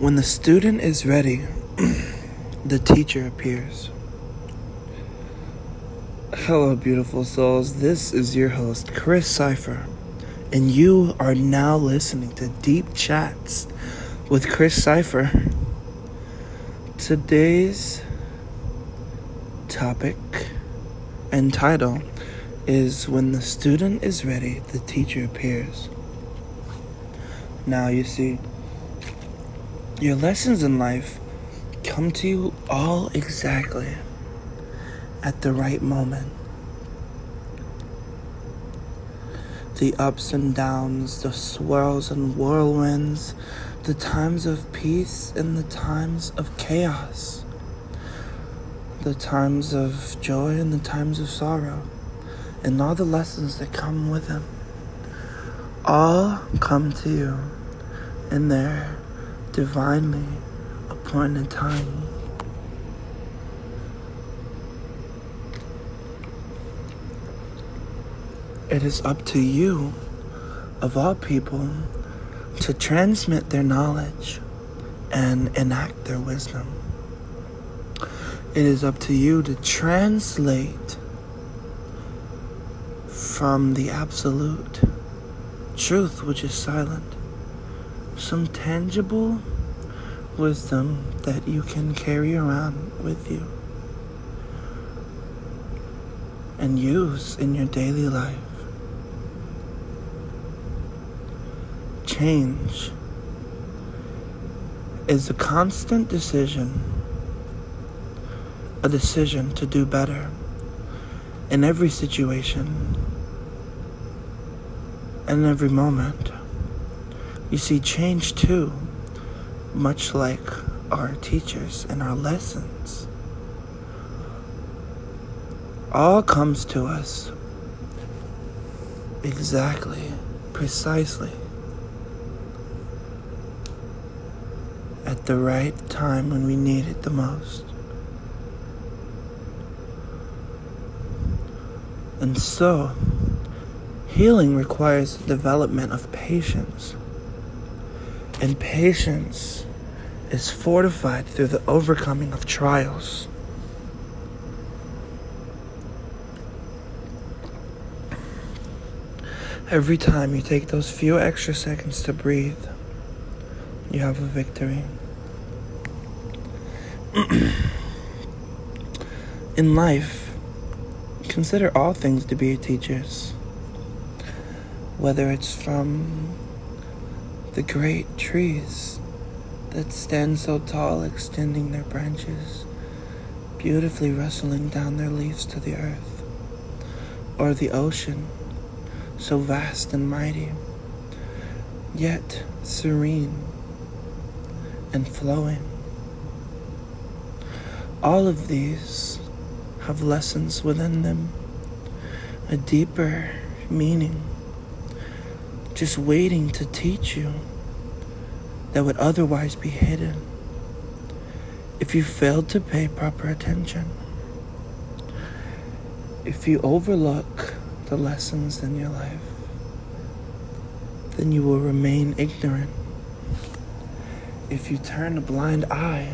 When the student is ready, the teacher appears. Hello, beautiful souls. This is your host, Chris Cipher, and you are now listening to Deep Chats with Chris Cipher. Today's topic and title is When the Student is Ready, the Teacher Appears. Now, you see, your lessons in life come to you all exactly at the right moment. The ups and downs, the swirls and whirlwinds, the times of peace and the times of chaos, the times of joy and the times of sorrow, and all the lessons that come with them, all come to you in their divinely appointed time. It is up to you, of all people, to transmit their knowledge and enact their wisdom. It is up to you to translate from the absolute truth, which is silent, some tangible wisdom that you can carry around with you and use in your daily life. Change is a constant decision, a decision to do better in every situation and every moment. You see, change too, much like our teachers and our lessons, all comes to us exactly, precisely, at the right time when we need it the most. And so, healing requires the development of patience. And patience is fortified through the overcoming of trials. Every time you take those few extra seconds to breathe, you have a victory. In life, consider all things to be teachers, whether it's from the great trees that stand so tall, extending their branches, beautifully rustling down their leaves to the earth, or the ocean, so vast and mighty, yet serene and flowing. All of these have lessons within them, a deeper meaning, just waiting to teach you that would otherwise be hidden if you failed to pay proper attention. If you overlook the lessons in your life, then you will remain ignorant. If you turn a blind eye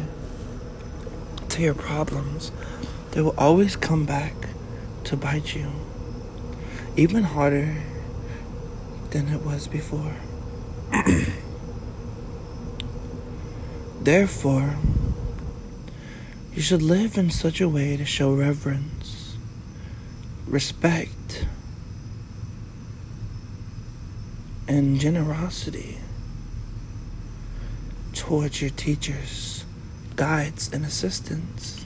to your problems, they will always come back to bite you, even harder than it was before. Therefore, you should live in such a way to show reverence, respect, and generosity towards your teachers, guides, and assistants,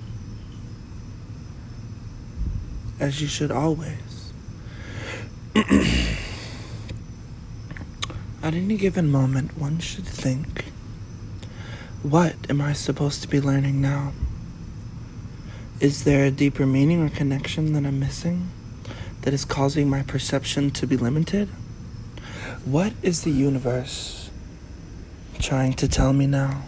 as you should always. At any given moment, one should think what am I supposed to be learning now? Is there a deeper meaning or connection that I'm missing that is causing my perception to be limited? What is the universe trying to tell me now?